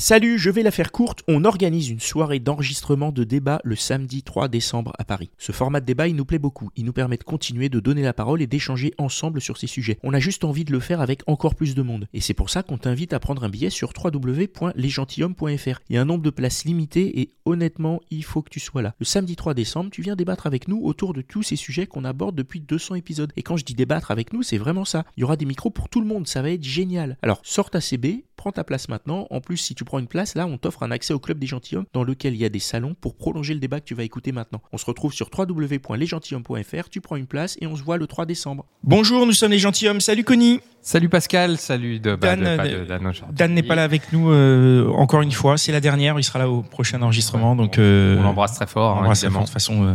Salut, je vais la faire courte. On organise une soirée d'enregistrement de débat le samedi 3 décembre à Paris. Ce format de débat, il nous plaît beaucoup. Il nous permet de continuer de donner la parole et d'échanger ensemble sur ces sujets. On a juste envie de le faire avec encore plus de monde. Et c'est pour ça qu'on t'invite à prendre un billet sur www.lesgentilhommes.fr. Il y a un nombre de places limité et honnêtement, il faut que tu sois là. Le samedi 3 décembre, tu viens débattre avec nous autour de tous ces sujets qu'on aborde depuis 200 épisodes. Et quand je dis débattre avec nous, c'est vraiment ça. Il y aura des micros pour tout le monde, ça va être génial. Alors, sors ta CB, prends ta place maintenant. En plus, si tu prends une place, là, on t'offre un accès au club des gentilshommes dans lequel il y a des salons pour prolonger le débat que tu vas écouter maintenant. On se retrouve sur www.lesgentilhommes.fr, tu prends une place et on se voit le 3 décembre. Bonjour, nous sommes les gentilshommes. Salut Connie. Salut Pascal, salut de, bah, Dan, de- pas euh, de- Dan n'est pas là avec nous euh, encore une fois. C'est la dernière. Il sera là au prochain enregistrement. Donc, euh, On l'embrasse très fort, on hein, l'embrasse très évidemment. fort. De toute façon, euh,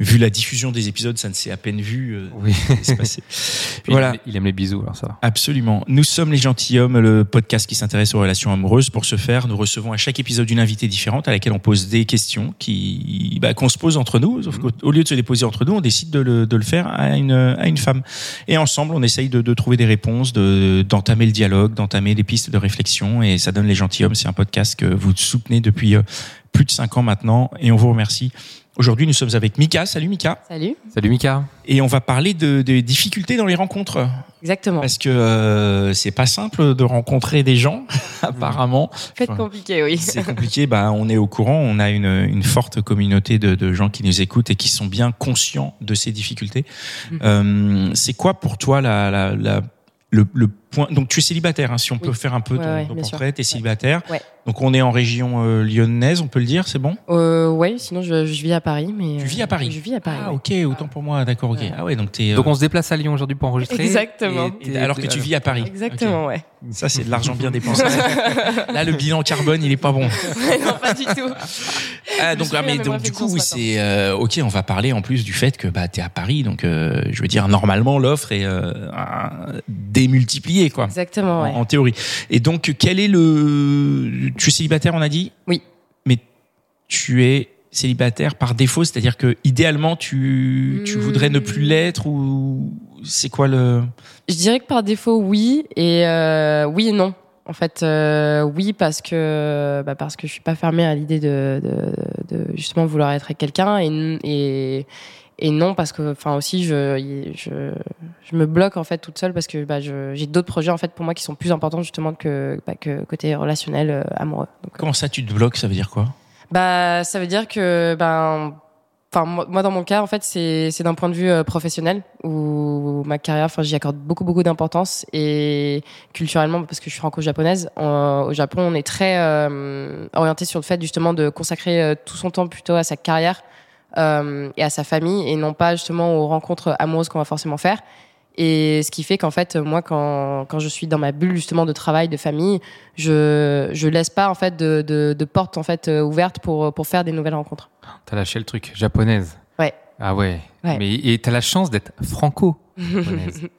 vu la diffusion des épisodes, ça ne s'est à peine vu. euh, Oui. passé. Puis voilà. il, aime, les bisous, alors ça va. Absolument. Nous sommes les gentilshommes, le podcast qui s'intéresse aux relations amoureuses. Pour ce faire, nous recevons à chaque épisode une invitée différente à laquelle on pose des questions qui, bah, qu'on se pose entre nous. Sauf Mhm. qu'au lieu de se les poser entre nous, on décide de le, de le faire à une, à une femme. Et ensemble, on essaye de, de trouver des réponses, de, d'entamer le dialogue, d'entamer des pistes de réflexion. Et ça donne les gentilshommes. C'est un podcast que vous soutenez depuis euh, plus de cinq ans maintenant. Et on vous remercie. Aujourd'hui, nous sommes avec Mika. Salut Mika. Salut. Salut Mika. Et on va parler de, des difficultés dans les rencontres. Exactement. Parce que euh, c'est pas simple de rencontrer des gens, apparemment. Peut-être compliqué, oui. C'est compliqué. Bah, on est au courant. On a une, une forte communauté de, de gens qui nous écoutent et qui sont bien conscients de ces difficultés. Mhm. Euh, c'est quoi pour toi la, la, la- le, le point Donc tu es célibataire, hein, si on Oui. peut faire un peu Ouais, ton, ouais, ton portrait. T'es célibataire. Ouais. Donc on est en région euh, lyonnaise, on peut le dire, c'est bon? Euh, ouais, sinon je, je vis à Paris. Mais, Tu euh, vis à Paris? Je vis à Paris. Ah ouais. ok, autant pour moi, d'accord, ok. Ouais. Ah ouais, donc t'es. euh, Donc on se déplace à Lyon aujourd'hui pour enregistrer. Exactement. Et- et- alors que tu vis à Paris. Exactement, ouais. Ça c'est de l'argent bien dépensé. Là le bilan carbone il est pas bon. non, pas du tout. Ah, donc, ah, mais donc du coup, oui, c'est euh, ok. On va parler en plus du fait que bah t'es à Paris, donc euh, je veux dire normalement l'offre est démultipliée quoi, Exactement, ouais. en, en théorie. Et donc quel est le Tu es célibataire, on a dit? Oui. Mais tu es célibataire par défaut, c'est-à-dire que idéalement tu tu Hmm. voudrais ne plus l'être ou c'est quoi le Je dirais que par défaut, oui. Et euh, oui et non. En fait, euh, oui, parce que, bah, parce que je suis pas fermée à l'idée de, de, de justement vouloir être avec quelqu'un. Et, et, et non, parce que, enfin, aussi, je, je, je me bloque, en fait, toute seule parce que bah, j'ai d'autres projets, en fait, pour moi qui sont plus importants, justement, que, bah, que côté relationnel, euh, amoureux. Donc, euh, comment ça tu te bloques Ça veut dire quoi? Bah, ça veut dire que, ben, enfin, moi, dans mon cas, en fait, c'est, c'est d'un point de vue euh, professionnel où ma carrière, enfin, j'y accorde beaucoup, beaucoup d'importance et culturellement, parce que je suis franco-japonaise, au Japon, on est très euh, orienté sur le fait justement de consacrer tout son temps plutôt à sa carrière euh, et à sa famille et non pas justement aux rencontres amoureuses qu'on va forcément faire. Et ce qui fait qu'en fait, moi, quand, quand je suis dans ma bulle justement de travail, de famille, je je laisse pas en fait de, de, de porte en fait euh, ouverte pour pour faire des nouvelles rencontres. T'as lâché le truc, japonaise. Ah ouais. Ouais. Mais et t'as la chance d'être franco.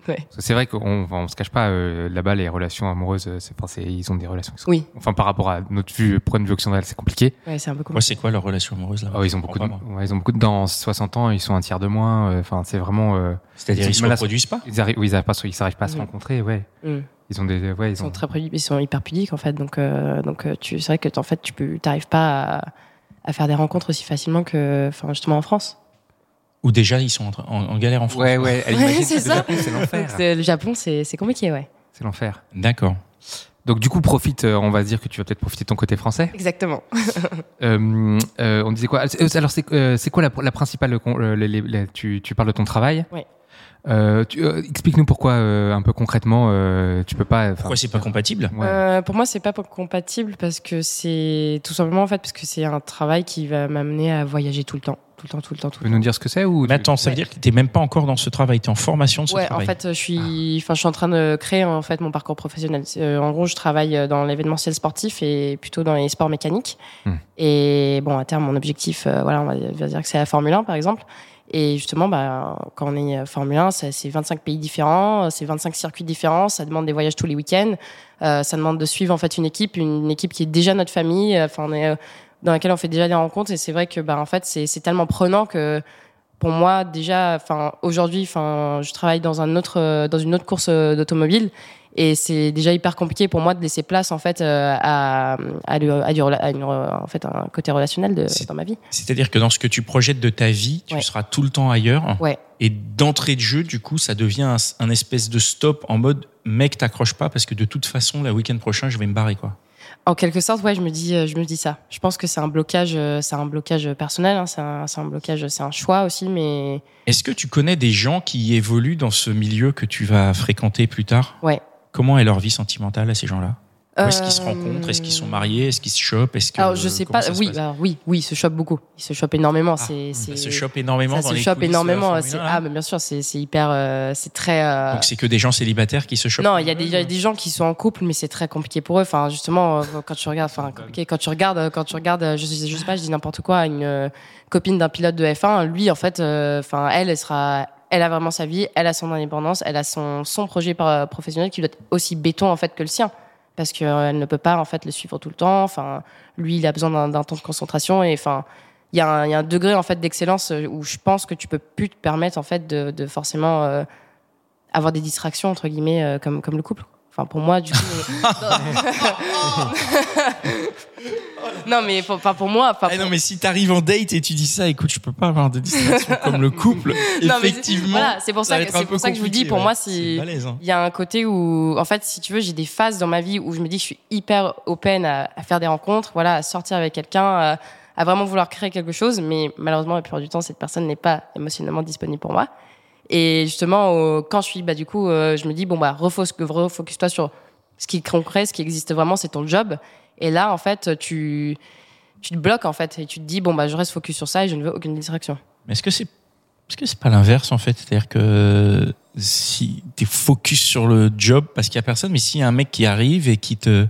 Ouais. C'est vrai qu'on on se cache pas euh, là-bas les relations amoureuses, euh, c'est, enfin, c'est- ils ont des relations. qui sont- Oui. Enfin par rapport à notre vue, point de vue occidental, c'est compliqué. Ouais, c'est un peu Moi, compliqué. c'est quoi leur relation amoureuse là Oh, ils ont beaucoup de, ouais, ils ont beaucoup de dans 60 ans, ils sont un tiers de moins. euh, Enfin c'est vraiment. euh, C'est-à-dire ils se reproduisent pas? Ils arrivent, oui, ils arrivent pas, ils s'arrivent pas à se rencontrer, ouais. Mm. Ils ont des, ouais, ils, Ils sont ont. très pudiques, ils sont hyper pudiques en fait. Donc euh, donc tu c'est vrai que en fait tu peux t'arrives pas à, à faire des rencontres aussi facilement que enfin justement en France. Ou déjà ils sont en, train- en- en galère en France Ouais, ouais. elle Ouais, imagine c'est le ça. Japon, c'est Donc, l'enfer. c'est- le Japon c'est c'est compliqué ouais. C'est l'enfer. D'accord. Donc du coup, profite. euh, on va se dire que tu vas peut-être profiter de ton côté français. Exactement. Euh, euh, on disait quoi? Alors c'est euh, quoi la, la principale con- euh, les- les- les- tu, tu parles de ton travail? Euh, euh, Explique-nous pourquoi euh, un peu concrètement euh, tu peux pas. Pourquoi c'est pas compatible? Ouais. Euh, pour moi, c'est pas compatible parce que c'est tout simplement en fait parce que c'est un travail qui va m'amener à voyager tout le temps, tout le temps, tout le temps, tout Tu peux nous dire ce que c'est ou Mais attends, ça veut dire que t'es même pas encore dans ce travail, t'es en formation de ce Ouais, en travail. fait, je suis, enfin, je suis en train de créer en fait mon parcours professionnel. Euh, en gros, je travaille euh, dans l'événementiel sportif et plutôt dans les sports mécaniques. Hmm. Et bon, à terme, mon objectif, euh, voilà, on va dire que c'est la Formule 1, par exemple. Et justement, bah, quand on est Formule 1, c'est c'est 25 pays différents, c'est 25 circuits différents, ça demande des voyages tous les week-ends, euh, ça demande de suivre en fait une équipe, une, équipe qui est déjà notre famille, enfin, on est, euh, dans laquelle on fait déjà des rencontres. Et c'est vrai que, bah, en fait, c'est tellement prenant que pour moi déjà enfin aujourd'hui enfin je travaille dans un autre euh, dans une autre course euh, d'automobile et c'est déjà hyper compliqué pour moi de laisser place en fait euh, à à, du- à, du une, en fait un côté relationnel de, dans ma vie C'est-à-dire que dans ce que tu projettes de ta vie, tu Ouais. seras tout le temps ailleurs. ouais Et d'entrée de jeu, du coup, ça devient un, un espèce de stop en mode mec, t'accroches pas parce que de toute façon, le week-end prochain, je vais me barrer, quoi. En quelque sorte ouais je me dis euh, je me dis ça. Je pense que c'est un blocage euh, c'est un blocage personnel hein, c'est un, un blocage c'est un choix aussi mais Est-ce que tu connais des gens qui évoluent dans ce milieu que tu vas fréquenter plus tard? Ouais. Comment est leur vie sentimentale à ces gens-là? Est-ce qu'ils se Euh, rencontrent? Est-ce qu'ils sont mariés? Est-ce qu'ils se chopent? Est-ce que alors je sais pas oui alors, oui oui ils se chopent beaucoup. Ils se chopent énormément Ah, c'est c'est se chope énormément ça dans se les chope coulisses de la énormément c'est 1, ah mais bien sûr c'est c'est hyper euh, c'est très euh, Donc c'est que des gens célibataires qui se chopent? Non, il y, a des- il y a des gens qui sont en couple, mais c'est très compliqué pour eux. Enfin, justement, euh, quand tu regardes, enfin, compliqué, quand tu regardes, quand tu regardes, euh, je, sais- je sais pas, je dis n'importe quoi, une copine d'un pilote de F1, lui, en fait, euh, enfin, elle, elle sera, elle a vraiment sa vie, elle a son indépendance, elle a son son projet professionnel qui doit être aussi béton en fait que le sien, parce que euh, ne peut pas en fait le suivre tout le temps. Enfin, lui, il a besoin d'un temps de concentration et enfin. Il y, a un, il y a un degré en fait d'excellence euh, où je pense que tu peux plus te permettre en fait de, de forcément euh, avoir des distractions entre guillemets euh, comme comme le couple. Enfin pour moi du coup. non mais pour, pour moi. Ah non, pour- mais si t'arrives en date et tu dis ça, écoute, je peux pas avoir de distraction comme le couple. Non, Effectivement. voilà, c'est pour ça que être un c'est peu pour ça que je vous dis. Pour ouais. moi, hein. il y a un côté où en fait si tu veux j'ai des phases dans ma vie où je me dis que je suis hyper open à, à faire des rencontres, voilà, à sortir avec quelqu'un. À, à vraiment vouloir créer quelque chose, mais malheureusement, la plupart du temps, cette personne n'est pas émotionnellement disponible pour moi. Et justement, quand je suis, bah, du coup, euh, je me dis, bon, bah, refocus- refocus-toi sur ce qui est concret, ce qui existe vraiment, c'est ton job. Et là, en fait, tu, tu te bloques, en fait, et tu te dis, bon, bah, je reste focus sur ça et je ne veux aucune distraction. Mais est-ce que c'est est-ce que c'est pas l'inverse en fait? C'est-à-dire que si t'es focus sur le job parce qu'il y a personne, mais s'il y a un mec qui arrive et qui te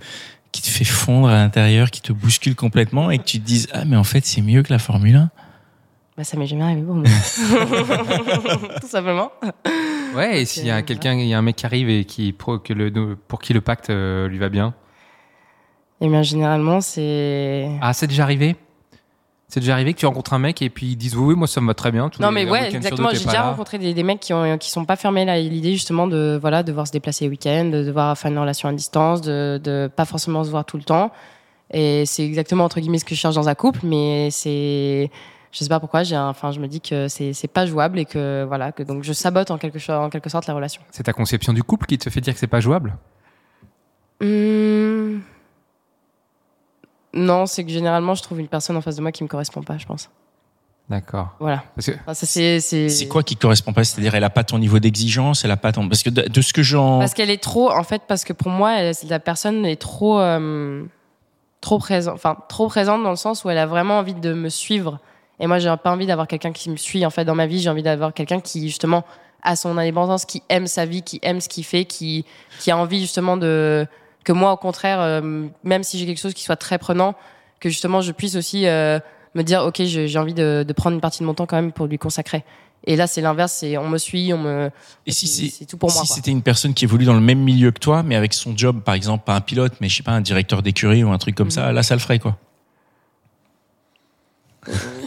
qui te fait fondre à l'intérieur, qui te bouscule complètement et que tu te dises ah mais en fait c'est mieux que la Formule 1. Bah, ça m'est jamais arrivé pour moi. Tout simplement. Ouais, et s'il y a quelqu'un, il y a un mec qui arrive et qui pro- que le, pour qui le pacte euh, lui va bien. Et bien, généralement, c'est. Ah, c'est déjà arrivé? C'est déjà arrivé que tu rencontres un mec et puis ils disent oui, oui, moi ça me va très bien. tous Non les- mais ouais, exactement. J'ai déjà là. rencontré des, des mecs qui ont qui sont pas fermés à l'idée justement de voilà devoir se déplacer le week-end, de devoir faire une relation à distance, de de pas forcément se voir tout le temps. Et c'est exactement entre guillemets ce que je cherche dans un couple, mais c'est je sais pas pourquoi j'ai un- enfin je me dis que c'est c'est pas jouable et que voilà que donc je sabote en quelque chose en quelque sorte la relation. C'est ta conception du couple qui te fait dire que c'est pas jouable? Hum, Non, c'est que généralement je trouve une personne en face de moi qui me correspond pas, je pense. D'accord. Voilà. Parce que Enfin, ça c'est c'est C'est quoi qui correspond pas? C'est-à-dire elle a pas ton niveau d'exigence, elle a pas ton parce que de, de ce que j'en Parce qu'elle est trop, en fait, parce que pour moi, elle- la personne est trop, euh, trop présente, enfin trop présente dans le sens où elle a vraiment envie de me suivre. Et moi, j'ai pas envie d'avoir quelqu'un qui me suit en fait dans ma vie. J'ai envie d'avoir quelqu'un qui justement a son indépendance, qui aime sa vie, qui aime ce qu'il fait, qui qui a envie justement de que moi, au contraire, euh, même si j'ai quelque chose qui soit très prenant, que justement je puisse aussi euh, me dire, ok, j'ai envie de, de prendre une partie de mon temps quand même pour lui consacrer. Et là, c'est l'inverse, c'est on me suit, on me. Et si c'est c'est c'est tout pour moi. si c'était une personne qui évolue dans le même milieu que toi, mais avec son job, par exemple, pas un pilote, mais je sais pas, un directeur d'écurie ou un truc comme Mhm. ça, là, ça le ferait, quoi.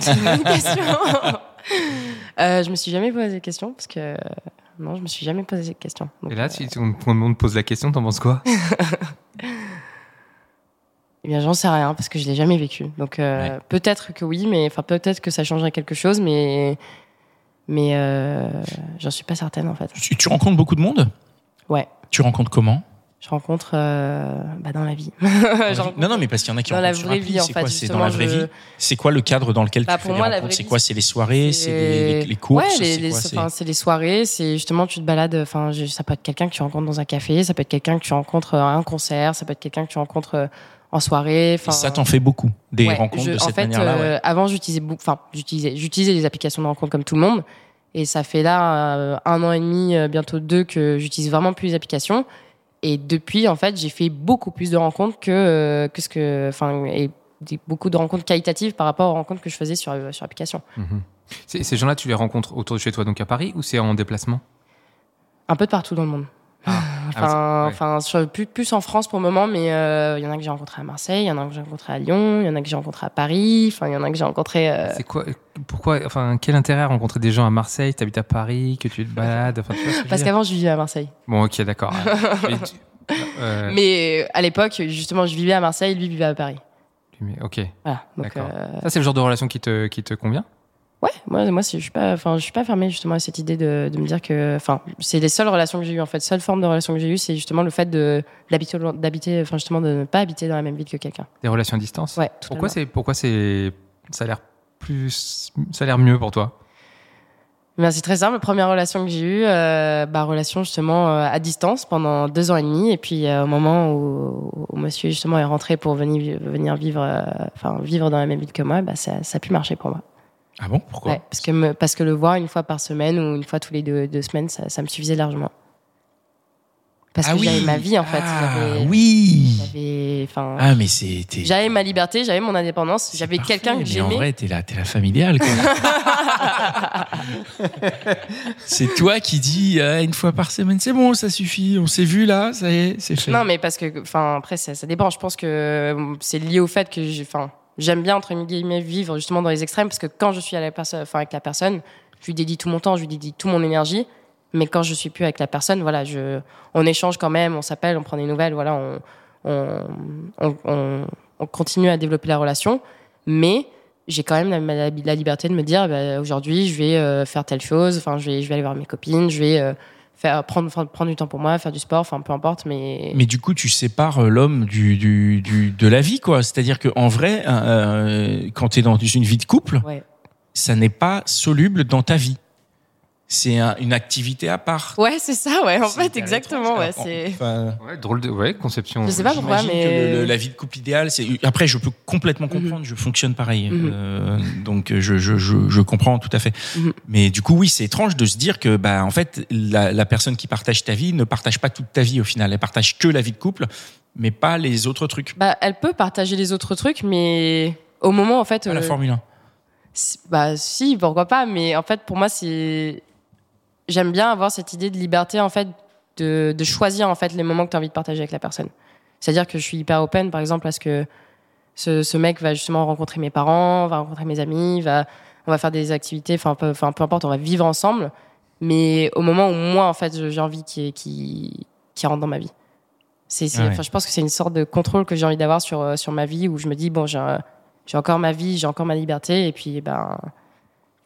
C'est une bonne question. euh, je me suis jamais posé cette question parce que non, je me suis jamais posé cette question. Donc, Et là, euh, si on, on te pose la question, t'en penses quoi? Eh bien, j'en sais rien parce que je l'ai jamais vécu. Donc euh, peut-être que oui, mais enfin peut-être que ça changerait quelque chose, mais mais euh, j'en suis pas certaine en fait. Tu, tu rencontres beaucoup de monde? Ouais, Tu rencontres comment? Je rencontre euh, bah, dans la vie. Non, non, mais parce qu'il y en a qui dans la rencontrent sur vraie vie en c'est fait. dans la vraie je- vie C'est quoi le cadre dans lequel Bah, tu fais pour les moi, la rencontres vraie C'est quoi C'est les soirées C'est les, les- les courses Ouais, les, c'est les, enfin, soirées. C'est justement, tu te balades. Enfin, ça peut être quelqu'un que tu rencontres dans un café, ça peut être quelqu'un que tu rencontres à un concert, ça peut être quelqu'un que tu rencontres euh, en soirée. Enfin, ça t'en fait beaucoup, des Ouais, rencontres je- de en cette fait, manière-là. ouais. euh, avant, j'utilisais beaucoup, enfin, j'utilisais, j'utilisais les applications de rencontres comme tout le monde. Et ça fait là euh, un an et demi, euh, bientôt deux, que j'utilise vraiment plus les applications. Et depuis, en fait, j'ai fait beaucoup plus de rencontres que, euh, que ce que, enfin, et des- beaucoup de rencontres qualitatives par rapport aux rencontres que je faisais sur, euh, sur application. Mhm. Ces ces gens-là, tu les rencontres autour de chez toi, donc à Paris, ou c'est en déplacement? Un peu de partout dans le monde. Enfin, Ah, ouais. enfin plus, plus en France pour le moment, mais euh, il y en a que j'ai rencontré à Marseille, il y en a que j'ai rencontré à Lyon, il y en a que j'ai rencontré à Paris, enfin, il y en a que j'ai rencontré. euh, C'est quoi Pourquoi Enfin, quel intérêt à rencontrer des gens à Marseille? T'habites à Paris, que tu te balades Enfin, tu Parce qu'avant, je vivais à Marseille. Bon, ok, d'accord. Mais tu- euh, Mais à l'époque, justement, je vivais à Marseille, lui vivait à Paris. mais- ok. Voilà. Donc, euh, Ça, c'est le genre de relation qui te, qui te convient? Ouais, moi, moi, je suis pas, enfin, je suis pas fermée justement à cette idée de, de me dire que, enfin, c'est les seules relations que j'ai eues en fait, seule forme de relation que j'ai eue, c'est justement le fait de d'habiter, d'habiter, enfin, justement, de ne pas habiter dans la même ville que quelqu'un. Des relations à distance? Ouais. Pourquoi c'est pourquoi c'est ça a l'air plus ça a l'air mieux pour toi? Ben, c'est très simple. Première relation que j'ai eue, euh, bah, relation justement euh, à distance pendant deux ans et demi. Et puis euh, au moment où, où monsieur justement est rentré pour venir, venir vivre, enfin vivre dans la même ville que moi, bah, ça, ça a pu marcher pour moi. Ah bon? Pourquoi? Ouais, parce que me- parce que le voir une fois par semaine ou une fois tous les deux, deux semaines, ça, ça me suffisait largement. Parce Ah que oui. j'avais ma vie en fait. Ah oui J'avais, Ah, mais c'était. j'avais ma liberté, j'avais mon indépendance, j'avais quelqu'un que mais En j'aimais. vrai, t'es la, t'es la familiale. quoi. c'est toi qui dis euh, une fois par semaine, c'est bon, ça suffit, on s'est vu là, ça y est, c'est fait. Non, mais parce que, enfin, après, ça, ça dépend. Je pense que euh, c'est lié au fait que, j'ai- enfin, j'aime bien entre guillemets vivre justement dans les extrêmes, parce que quand je suis avec la personne, je lui dédie tout mon temps, je lui dédie tout mon énergie. Mais quand je suis plus avec la personne, voilà, on échange quand même, on s'appelle, on prend des nouvelles, voilà, on, on, on, on- on continue à développer la relation. Mais j'ai quand même la, liberté de me dire, bah, aujourd'hui, je vais euh, faire telle chose, enfin, je vais, je vais aller voir mes copines, je vais euh, faire prendre, prendre du temps pour moi, faire du sport, enfin, peu importe, mais. Mais du coup, tu sépares euh, l'homme du, du, du- de la vie, quoi. C'est-à-dire qu'en vrai, euh, quand tu es dans une vie de couple, Ouais. ça n'est pas soluble dans ta vie. C'est un- une activité à part. Ouais, c'est ça, ouais, en fait, exactement, ouais, c'est. Enfin, Ouais, drôle de ouais, conception. Je sais pas pourquoi, mais. que le- le- la vie de couple idéale, c'est. Après, je peux complètement comprendre. Je fonctionne pareil, Mhm. Euh, donc je, je, je, je comprends tout à fait. Mhm. Mais du coup, oui, c'est étrange de se dire que, bah, en fait, la, la personne qui partage ta vie ne partage pas toute ta vie au final. Elle partage que la vie de couple, mais pas les autres trucs. Bah, elle peut partager les autres trucs, mais au moment, en fait. Pas la euh, Formule 1. si- Bah, si, pourquoi pas, mais en fait, pour moi, c'est. J'aime bien avoir cette idée de liberté, en fait, de, de choisir, en fait, les moments que tu as envie de partager avec la personne. C'est-à-dire que je suis hyper open, par exemple, parce que ce, ce mec va justement rencontrer mes parents, va rencontrer mes amis, va, on va faire des activités, enfin, peu, enfin, peu importe, on va vivre ensemble. Mais au moment où moi, en fait, j'ai envie qu'il qui qui rentre dans ma vie. C'est, c'est- Ah ouais. je pense que c'est une sorte de contrôle que j'ai envie d'avoir sur, euh, sur ma vie où je me dis, bon, j'ai, un- j'ai encore ma vie, j'ai encore ma liberté, et puis, ben,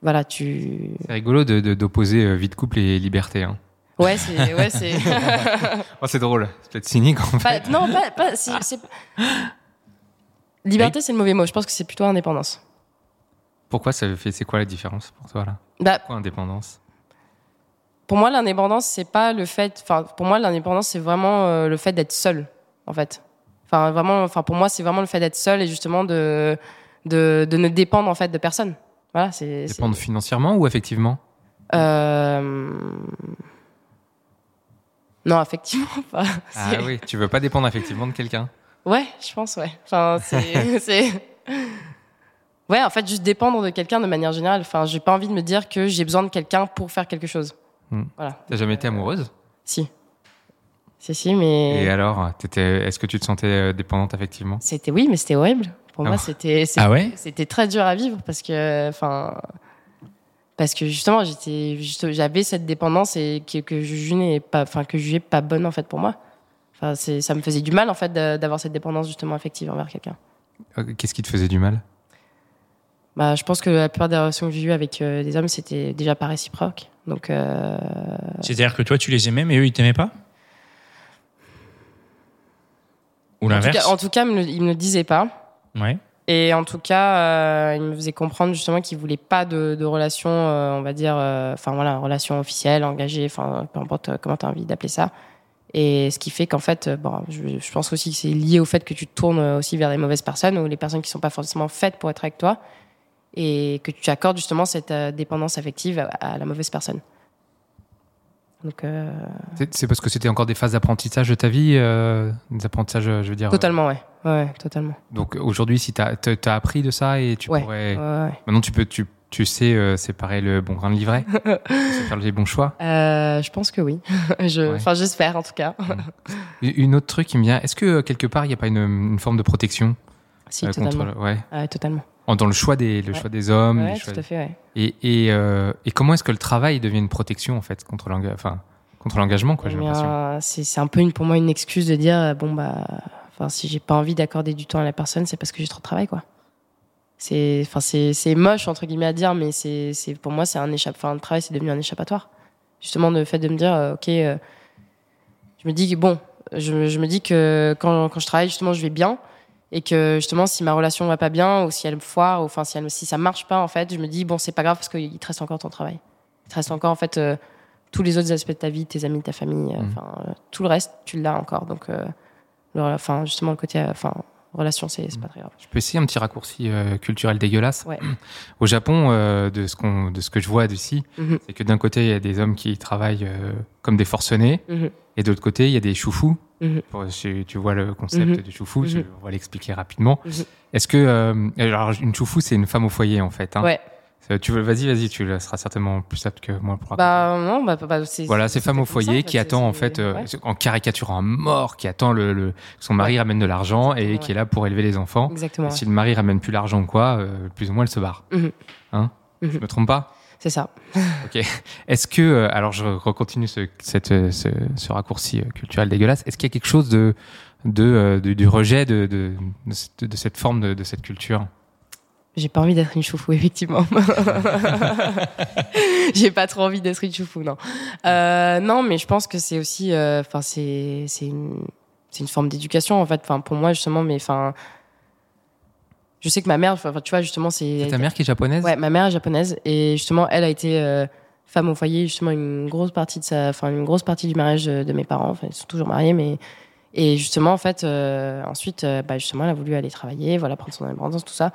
voilà, tu. C'est rigolo de- de- d'opposer euh, vie de couple et liberté. Hein. Ouais, c'est. Ouais, c'est... Oh, c'est drôle. C'est peut-être cynique en Pas- fait. non, pas. pas c'est- Liberté, c'est le mauvais mot. Je pense que c'est plutôt indépendance. Pourquoi ça fait C'est quoi la différence pour toi là? Bah, Pourquoi indépendance? pour moi, l'indépendance, c'est pas le fait. Enfin, pour moi, l'indépendance, c'est vraiment euh, le fait d'être seul, en fait. Enfin, vraiment. Enfin, pour moi, c'est vraiment le fait d'être seul et justement de de, de ne dépendre en fait de personne. Voilà, c'est. c'est- Dépendre financièrement ou effectivement Euh... Non, effectivement pas. Ah oui, tu veux pas dépendre effectivement de quelqu'un? Ouais, je pense, ouais. Enfin, c'est. Ouais, en fait, juste dépendre de quelqu'un de manière générale. Enfin, j'ai pas envie de me dire que j'ai besoin de quelqu'un pour faire quelque chose. Hmm. Voilà. T'as jamais été amoureuse? Si. Si, si, mais. Et alors, est-ce que tu te sentais euh, dépendante effectivement C'était oui, mais c'était horrible. Pour Ah moi, bon c'était c'était- Ah ouais c'était très dur à vivre parce que, enfin, parce que justement, j'étais, j'avais cette dépendance et que, que je jugeais pas, enfin, que je jugeais pas bonne en fait pour moi. Enfin, c'est, ça me faisait du mal en fait d'avoir cette dépendance justement affective envers quelqu'un. Euh, Qu'est-ce qui te faisait du mal? Bah, je pense que la plupart des relations que j'ai eues avec euh, des hommes, c'était déjà pas réciproque. Donc, euh, C'est-à-dire que toi, tu les aimais, mais eux, ils t'aimaient pas? Ou l'inverse? en tout cas, ils me le- ils me le disaient pas. Et en tout cas, euh, il me faisait comprendre justement qu'il voulait pas de, relation, euh, on va dire, euh, enfin voilà, relation officielle, engagée, enfin peu importe comment tu as envie d'appeler ça. Et ce qui fait qu'en fait, bon, je, pense aussi que c'est lié au fait que tu te tournes aussi vers les mauvaises personnes ou les personnes qui sont pas forcément faites pour être avec toi et que tu accordes justement cette dépendance affective à la mauvaise personne. Donc, euh, C'est parce que c'était encore des phases d'apprentissage de ta vie, euh, des apprentissages, je veux dire. totalement, ouais. Ouais, totalement. euh, donc aujourd'hui, si tu as, appris de ça et tu Ouais, pourrais. Ouais. Maintenant, tu peux, tu, tu sais euh, séparer le bon grain de livret, faire les bons choix. Euh, je pense que oui. je. Enfin, j'espère en tout cas. Une autre truc qui me vient, est-ce que euh, quelque part il n'y a pas une, une forme de protection si, euh, totalement. contre, Ouais, totalement. En- dans le choix des, le Ouais. choix des hommes, Ouais, tout à fait, ouais. et et, euh, et comment est-ce que le travail devient une protection en fait contre l'enga- enfin contre l'engagement quoi, j'ai Eh l'impression. c'est un peu une, pour moi une excuse de dire euh, bon bah enfin si j'ai pas envie d'accorder du temps à la personne c'est parce que j'ai trop de travail quoi c'est enfin c'est c'est moche entre guillemets à dire mais c'est pour moi c'est un échappe enfin le travail c'est devenu un échappatoire justement le fait de me dire euh, ok euh, je me dis que bon je, je me dis que quand, quand je travaille justement je vais bien et que justement si ma relation va pas bien ou si elle foire ou enfin si, elle, si ça marche pas en fait je me dis bon c'est pas grave parce qu'il te reste encore ton travail. Il te reste encore en fait euh, tous les autres aspects de ta vie tes amis ta famille euh, enfin euh, tout le reste tu l'as encore. Donc enfin justement le côté enfin relation c'est pas très grave Je peux essayer un petit raccourci euh, culturel dégueulasse. Ouais. Au Japon, euh, de ce qu'on de ce que je vois d'ici, Mhm. c'est que d'un côté il y a des hommes qui travaillent euh, comme des forcenés, Mhm. et de l'autre côté il y a des choufous. Mhm. Pour- tu, vois le concept du choufou, je, on va l'expliquer rapidement. Est-ce que alors une choufou c'est une femme au foyer en fait. Hein. ouais Tu veux vas-y vas-y tu seras certainement plus apte que moi pour bah non bah, bah, c'est Voilà, c'est femme au ça, foyer qui attend en fait, euh, ouais. en caricaturant un mort, qui attend le, le- son mari Ouais. ramène de l'argent et qui est là pour élever les enfants. exactement Et. Si le mari ramène plus l'argent ou quoi, euh, plus ou moins elle se barre. Mhm. Hein? Mhm. Je me trompe pas? C'est ça Ok. Est-ce que, euh, alors je recontinue ce, cette, euh, ce, ce raccourci euh, culturel dégueulasse, est-ce qu'il y a quelque chose de, de, de- du rejet de, de, de cette, forme de cette culture? J'ai pas envie d'être une choufou, effectivement. J'ai pas trop envie d'être une choufou, non. Euh, non, mais je pense que c'est aussi, euh, enfin, c'est, c'est une, c'est une forme d'éducation, en fait. Enfin, pour moi, justement, mais enfin, je sais que ma mère, enfin, tu vois, justement, c'est. C'est ta mère qui est japonaise? Ouais, ma mère est japonaise et justement, elle a été euh, femme au foyer justement une grosse partie de sa, enfin une grosse partie du mariage de, mes parents. Enfin, ils sont toujours mariés, mais et justement en fait, ensuite, bah, justement, elle a voulu aller travailler, voilà, prendre son indépendance, tout ça.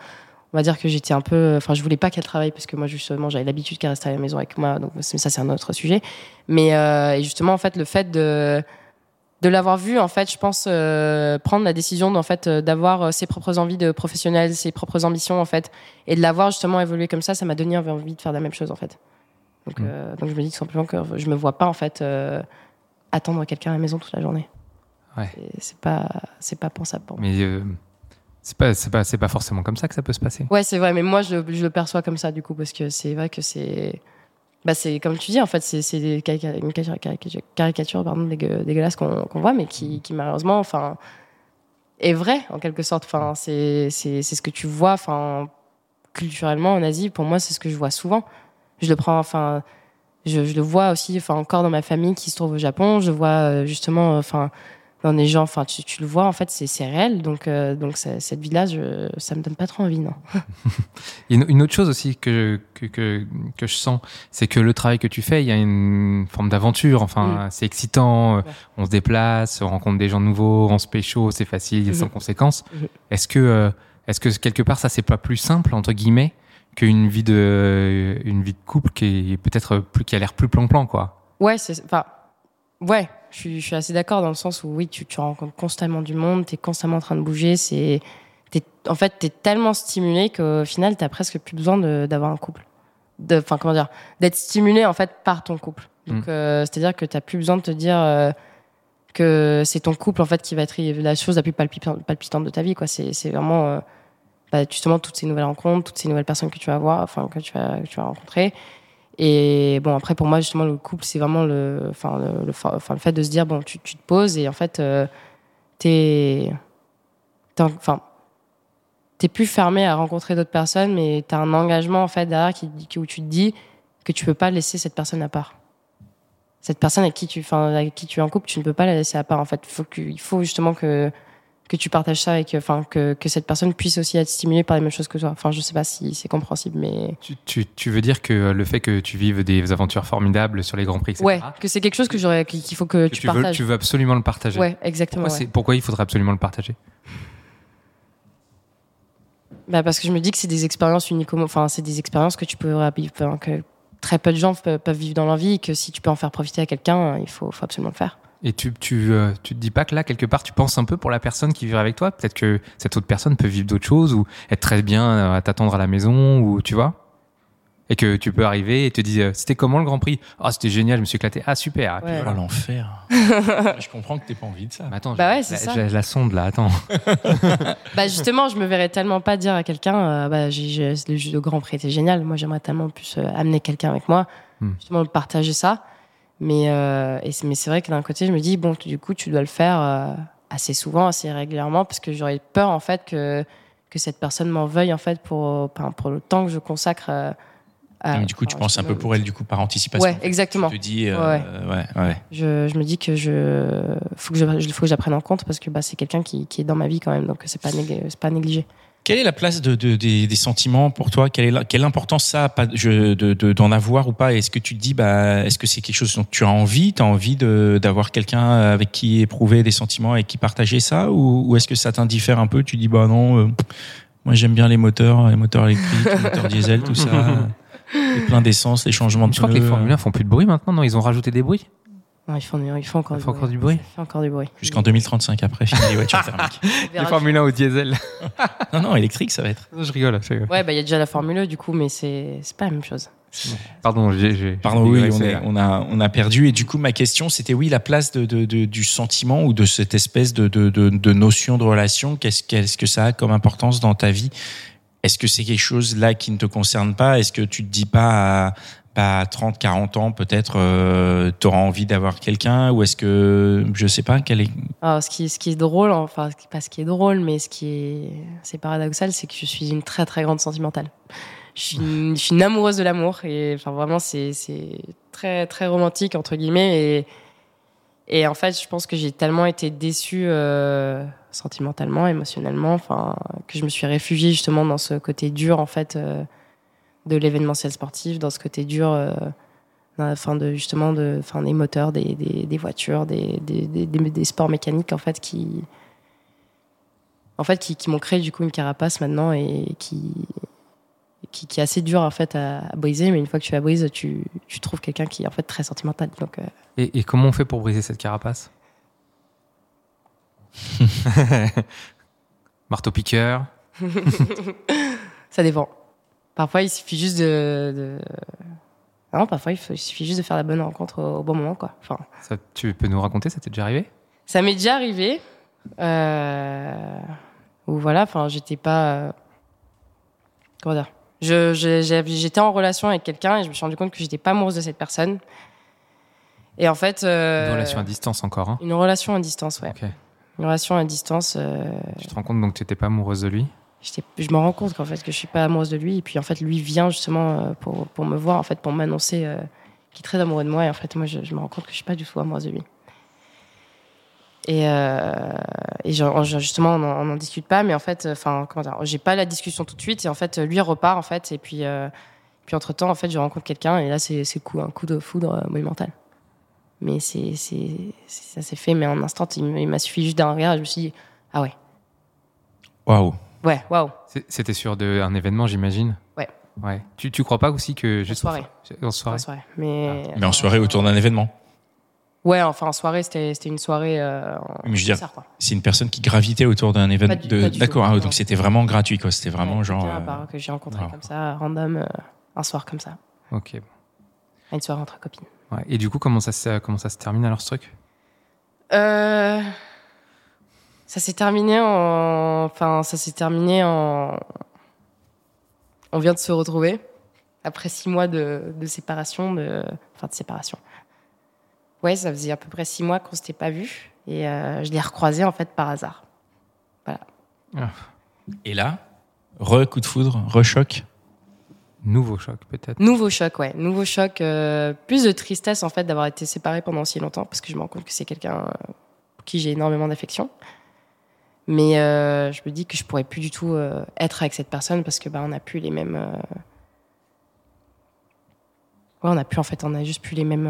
On va dire que j'étais un peu, enfin, je voulais pas qu'elle travaille parce que moi justement, j'avais l'habitude qu'elle reste à la maison avec moi, donc ça c'est un autre sujet. Mais euh, et justement en fait, le fait de de l'avoir vu en fait je pense euh, prendre la décision en fait euh, d'avoir ses propres envies de professionnel ses propres ambitions en fait et de l'avoir justement évolué comme ça ça m'a donné envie de faire la même chose en fait donc Mm. euh, donc je me dis tout simplement que je me vois pas en fait attendre quelqu'un à la maison toute la journée Ouais. C'est pas c'est pas pensable pour moi Mais c'est pas, c'est pas, pas forcément comme ça que ça peut se passer. ouais c'est vrai mais moi je, le perçois comme ça du coup parce que c'est vrai que c'est bah c'est comme tu dis en fait c'est une carica- caricature, pardon dégueu- dégueulasse qu'on voit mais qui, qui malheureusement enfin est vrai en quelque sorte. Enfin c'est ce que tu vois enfin culturellement en Asie pour moi c'est ce que je vois souvent. Je le prends enfin je, le vois aussi enfin encore dans ma famille qui se trouve au Japon. Je vois euh, justement enfin dans des gens enfin tu, tu le vois en fait c'est réel donc euh, donc ça- cette vie là je, ça me donne pas trop envie non Une, une autre chose aussi que, que, que, que je sens, c'est que le travail que tu fais, il y a une forme d'aventure. Enfin, c'est excitant. euh, Ouais. On se déplace, on rencontre des gens nouveaux, on se pécho, c'est facile, Mhm. sans conséquences. Mhm. Est-ce que, euh, est-ce que quelque part, ça c'est pas plus simple entre guillemets qu'une vie de, une vie de couple qui est peut-être plus, qui a l'air plus plan-plan, quoi? Ouais, c'est. Enfin, ouais, je suis, je suis assez d'accord dans le sens où oui, tu, tu rencontres constamment du monde, tu es constamment en train de bouger. C'est, en fait, tu es tellement stimulé qu'au final, tu presque plus besoin d'avoir un couple. Enfin, comment dire D'être stimulé, en fait, par ton couple. Donc, Mm. euh, c'est-à-dire que tu plus besoin de te dire euh, que c'est ton couple, en fait, qui va être la chose la plus palpitante, de ta vie, quoi. C'est c'est vraiment. euh, bah, justement, toutes ces nouvelles rencontres, toutes ces nouvelles personnes que tu vas voir, enfin, que tu vas, que tu vas rencontrer. Et bon, après, pour moi, justement, le couple, c'est vraiment le, enfin, le, enfin, le fait de se dire, bon, tu, tu te poses et en fait, euh, t'es, t'es, en- enfin, t'es plus fermé à rencontrer d'autres personnes, mais t'as un engagement, en fait, derrière qui, où tu te dis que tu peux pas laisser cette personne à part. Cette personne avec qui tu, enfin, avec qui tu es en couple, tu ne peux pas la laisser à part, en fait. Il faut justement que, que tu partages ça et que, enfin, que, que cette personne puisse aussi être stimulée par les mêmes choses que toi. Enfin, je sais pas si c'est compréhensible, mais. Tu, tu, tu veux dire que le fait que tu vives des aventures formidables sur les Grands Prix, etc., Ouais, que c'est quelque chose que j'aurais, qu'il faut que, que tu, tu, veux, partages. tu veux absolument le partager. Ouais, exactement. Pourquoi, ouais. c'est- pourquoi il faudrait absolument le partager? Bah, parce que je me dis que c'est des expériences uniques. Enfin, c'est des expériences que tu peux que très peu de gens peuvent, peuvent vivre dans leur vie et que si tu peux en faire profiter à quelqu'un, il faut, faut absolument le faire. Et tu, tu, euh, tu te dis pas que là, quelque part, tu penses un peu pour la personne qui vivrait avec toi Peut-être que cette autre personne peut vivre d'autres choses ou être très bien euh, à t'attendre à la maison ou tu vois Et que tu peux arriver et te dire C'était comment le Grand Prix? Ah, c'était génial, je me suis éclaté. Ah, super. Oh l'enfer. je comprends que t'aies pas envie de ça. Mais attends, Bah ouais, c'est la- ça. j'ai la sonde là, attends. Bah justement, je me verrais tellement pas dire à quelqu'un, euh, bah, j'ai, le, jeu de Grand Prix était génial. Moi, j'aimerais tellement plus euh, amener quelqu'un avec moi, Hmm. justement partager ça. Mais euh, et mais c'est vrai que d'un côté, je me dis bon, du coup, tu dois le faire euh, assez souvent, assez régulièrement, parce que j'aurais peur en fait que que cette personne m'en veuille en fait pour pour le temps que je consacre. euh, à, Mais du coup, tu penses un peu pour elle, du coup, par anticipation. Ouais, exactement. Tu te dis, Ouais. ouais, ouais. Je, je me dis que je faut que je faut que j'apprenne en compte parce que bah, c'est quelqu'un qui, qui est dans ma vie quand même, donc c'est pas c'est pas négligé. Quelle est la place de, de- des, des sentiments pour toi? Quelle est la- quelle importance ça a je, de, de- d'en avoir ou pas? Est-ce que tu te dis, bah, est-ce que c'est quelque chose dont tu as envie? Tu as envie d'avoir quelqu'un avec qui éprouver des sentiments et qui partager ça? Ou, ou est-ce que ça t'indiffère un peu? Tu dis, bah non, euh, moi j'aime bien les moteurs, les moteurs électriques, les moteurs diesel, tout ça. Les pleins d'essence, les changements de Je crois que les pneus. Formule 1 font plus de bruit maintenant, non? Ils ont rajouté des bruits? Non, ils font, ils font encore, Ils du, font bruit. encore du bruit Ça fait encore du bruit. Jusqu'en 2035 après, fini les voitures thermiques. Les. Formule 1 au diesel. Non, non, électrique, ça va être. je rigole. Ouais, bah il y a déjà la Formule 1 du coup, mais c'est c'est pas la même chose. Pardon, j'ai. Pardon, oui, on, est- là. on a, on a perdu. Et du coup, ma question, c'était oui, la place de, de- de- du sentiment ou de cette espèce de, de, de, de notion de relation. Qu'est-ce qu'est-ce que ça a comme importance dans ta vie? Est-ce que c'est quelque chose là qui ne te concerne pas? Est-ce que tu te dis pas à, pas à 30, 40 ans, peut-être, euh, tu auras envie d'avoir quelqu'un Ou est-ce que, je sais pas, quel est. Ce qui, ce qui est drôle, enfin, pas ce qui est drôle, mais ce qui est, c'est paradoxal, c'est que je suis une très très grande sentimentale. Je suis une, amoureuse de l'amour et enfin vraiment c'est très très romantique entre guillemets et et en fait je pense que j'ai tellement été déçue euh, sentimentalement, émotionnellement, enfin que je me suis réfugiée justement dans ce côté dur en fait euh, de l'événementiel sportif, dans ce côté dur. euh, fin de justement de enfin des moteurs des, des, des voitures des, des, des, des- des sports mécaniques en fait qui en fait qui, qui m'ont créé du coup une carapace maintenant et qui qui, qui est assez dur en fait à, à briser mais une fois que tu la brises tu, tu trouves quelqu'un qui est en fait très sentimental donc euh, Et, et comment on fait pour briser cette carapace? Marteau piqueur. ça dépend parfois il suffit juste de, de... non parfois il, faut- il suffit juste de faire la bonne rencontre au, au bon moment quoi enfin Ça, tu peux nous raconter Ça t'est déjà arrivé? Ça m'est déjà arrivé. Euh, où voilà, enfin, j'étais pas. euh, comment dire? J'étais en relation avec quelqu'un et je me suis rendu compte que j'étais pas amoureuse de cette personne. Et en fait. euh, Une relation à distance encore. Hein? Une relation à distance, ouais. Une relation à distance. euh, Tu te rends compte donc que tu n'étais pas amoureuse de lui? Je me rends compte qu'en fait, que je suis pas amoureuse de lui. Et puis, en fait, lui vient justement euh, pour, pour me voir, en fait, pour m'annoncer euh, qu'il est très amoureux de moi. Et en fait, moi, je, me rends compte que je suis pas du tout amoureuse de lui. Et, euh, et justement, on n'en discute pas, mais en fait, enfin, comment dire, j'ai pas la discussion tout de suite, et en fait, lui repart, en fait, et puis, euh, puis entre temps, en fait, je rencontre quelqu'un, et là, c'est c'est coup, un coup de foudre monumental. Mais c'est, ça s'est fait, mais en un instant, il m'a suffi juste d'un regard, je me suis dit, ah ouais, Waouh. Ouais, waouh, C'était sur de, un événement, j'imagine Ouais. Ouais. Tu, tu crois pas aussi que. juste soirée. En soirée? en soirée. Mais, Mais en soirée autour d'un événement. Ouais, enfin, en soirée, c'était c'était une soirée. Euh, Mais je veux dire. C'est une personne qui gravitait autour d'un événement. D'accord, ah, donc c'était vraiment gratuit, quoi. C'était vraiment Ouais, genre. euh, part que j'ai rencontré wow. comme ça, random, euh, un soir comme ça, Ok. une soirée entre copines. Ouais. Et du coup, comment ça, se- comment ça se termine alors ce truc? Euh, ça s'est terminé en. Enfin, ça s'est terminé en. On vient de se retrouver après six mois de, de séparation, de. Enfin, de séparation. Ouais, ça faisait à peu près six mois qu'on s'était pas vus et euh, je l'ai recroisé en fait par hasard. Et là, re coup de foudre, re choc. Nouveau choc, peut-être. Nouveau choc, ouais. Nouveau choc. euh, plus de tristesse, en fait, d'avoir été séparé pendant si longtemps, parce que je me rends compte que c'est quelqu'un euh, pour qui j'ai énormément d'affection. Mais euh, je me dis que je pourrais plus du tout euh, être avec cette personne parce que bah, on n'a plus les mêmes. euh, Ouais, on a plus en fait, on a juste plus les mêmes.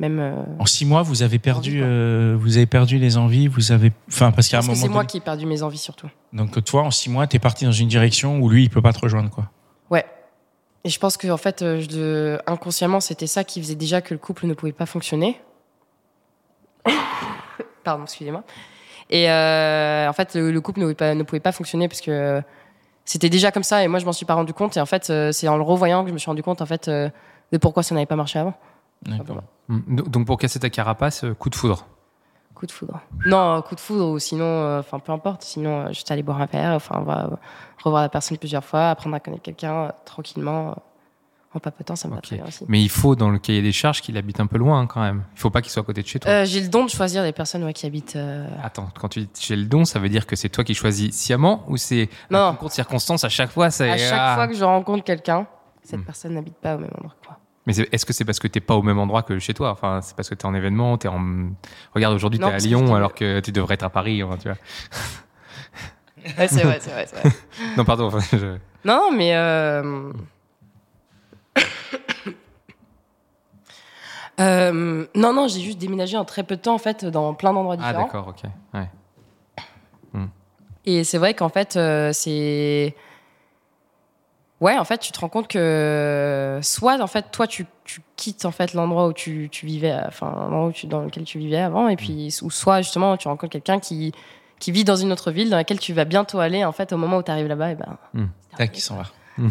euh, En six mois, vous avez perdu, vous avez perdu les envies, vous avez, enfin, parce qu'à un moment c'est moi qui ai perdu mes envies surtout. donc toi, en six mois, t'es parti dans une direction où lui, il peut pas te rejoindre, quoi. Ouais. Et je pense que en fait, je inconsciemment, c'était ça qui faisait déjà que le couple ne pouvait pas fonctionner. Pardon, excusez-moi. Et euh, en fait, le, le couple ne pouvait, pas, ne pouvait pas fonctionner parce que c'était déjà comme ça et moi, je m'en suis pas rendu compte. Et en fait, euh, c'est en le revoyant que je me suis rendu compte en fait euh, de pourquoi ça n'avait pas marché avant. Mm. Donc pour casser ta carapace, euh, coup de foudre. Coup de foudre. Non, euh, coup de foudre ou sinon, euh, enfin peu importe. Sinon, euh, juste aller boire un verre, enfin on va euh, revoir la personne plusieurs fois, apprendre à connaître quelqu'un euh, tranquillement, euh, en papotant, ça me va très bien aussi. Mais il faut, dans le cahier des charges, qu'il habite un peu loin quand même. Il faut pas qu'il soit à côté de chez toi. Euh, j'ai le don de choisir les personnes ouais, qui habitent. euh, Attends, quand tu dis j'ai le don, ça veut dire que c'est toi qui choisis sciemment ou c'est Non. un concours de circonstances à chaque fois c'est- À chaque ah. fois que je rencontre quelqu'un, cette Hmm. personne n'habite pas au même endroit que moi. Mais c'est- est-ce que c'est parce que t'es pas au même endroit que chez toi? Enfin, c'est parce que t'es en événement, t'es en. Regarde, aujourd'hui Non, t'es à que Lyon alors que tu devrais être à Paris. enfin, tu vois. Ouais, c'est vrai, c'est vrai, c'est vrai. Non, pardon. enfin, je- Non, mais. euh, euh, non, non, j'ai juste déménagé en très peu de temps, en fait, dans plein d'endroits Ah différents. d'accord, ok. Ouais. Et c'est vrai qu'en fait, euh, c'est. Ouais, en fait, tu te rends compte que soit, en fait, toi, tu, tu quittes en fait l'endroit où tu, tu vivais, enfin, l'endroit où tu, dans lequel tu vivais avant, et puis, ou soit justement, tu rencontres quelqu'un qui, qui vit dans une autre ville dans laquelle tu vas bientôt aller, en fait, au moment où tu arrives là-bas, et ben. Hmm. terminé, il s'en va.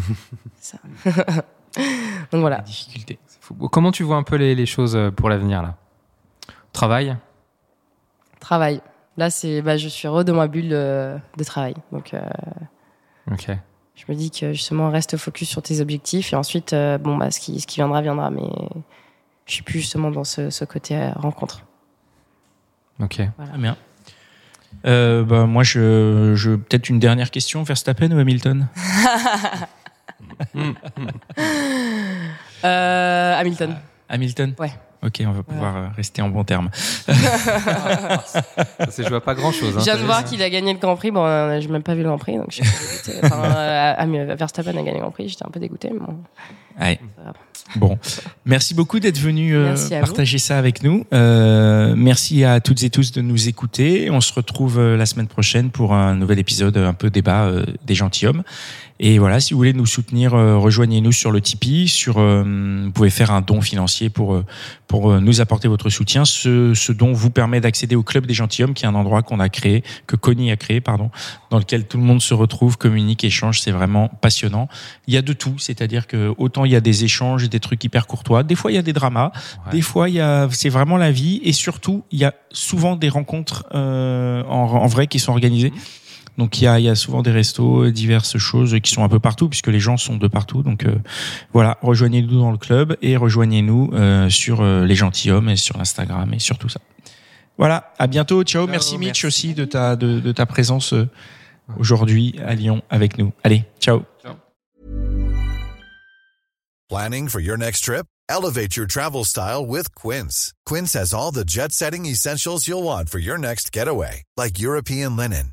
ça. Donc voilà. Difficulté. Comment tu vois un peu les, les choses euh, pour l'avenir là? Travail? Travail. Là, c'est, bah, je suis heureux de ma bulle de, de travail. Donc, euh, Ok. je me dis que justement, reste focus sur tes objectifs et ensuite, euh, bon, bah, ce qui, ce qui viendra, viendra. Mais je suis plus justement dans ce, ce côté euh, rencontre. Ok. Très bien. Euh, bah, moi, je, je peut-être une dernière question, Verstappen ou Hamilton? Euh, Hamilton. Hamilton Ouais. Ok, on va pouvoir euh, rester en bon terme. Ça s'est joué à pas grand chose. je viens de voir qu'il a gagné le Grand Prix. Bon, euh, j'ai même pas vu le Grand Prix, donc je suis. Enfin, euh, Verstappen a gagné le Grand Prix, j'étais un peu dégoûté. Mais bon. Ouais. Bon, merci beaucoup d'être venu euh, vous. partager ça avec nous. Euh, merci à toutes et tous de nous écouter. On se retrouve euh, la semaine prochaine pour un nouvel épisode un peu débat euh, des gentilshommes. Et voilà, si vous voulez nous soutenir, euh, rejoignez-nous sur le Tipeee. Sur, euh, vous pouvez faire un don financier pour euh, pour nous apporter votre soutien. Ce, ce don vous permet d'accéder au club des gentilshommes, qui est un endroit qu'on a créé, que Connie a créé, pardon, dans lequel tout le monde se retrouve, communique, échange. C'est vraiment passionnant. Il y a de tout, c'est-à-dire que autant il y a des échanges, des trucs hyper courtois. Des fois, il y a des dramas. Ouais. Des fois, il y a, c'est vraiment la vie. Et surtout, il y a souvent des rencontres euh, en, en vrai qui sont organisées. Donc il y a, il y a souvent des restos, diverses choses qui sont un peu partout puisque les gens sont de partout. Donc euh, voilà, rejoignez-nous dans le club et rejoignez-nous euh, sur euh, les gentilshommes et sur l'Instagram et sur tout ça. Voilà, à bientôt, ciao. Ciao, merci Mitch merci. aussi de ta de, de ta présence euh, aujourd'hui à Lyon avec nous. Allez, ciao. Planning for your next trip? Elevate your travel style with Quince. Quince has all the jet setting essentials you'll want for your next getaway, like European linen,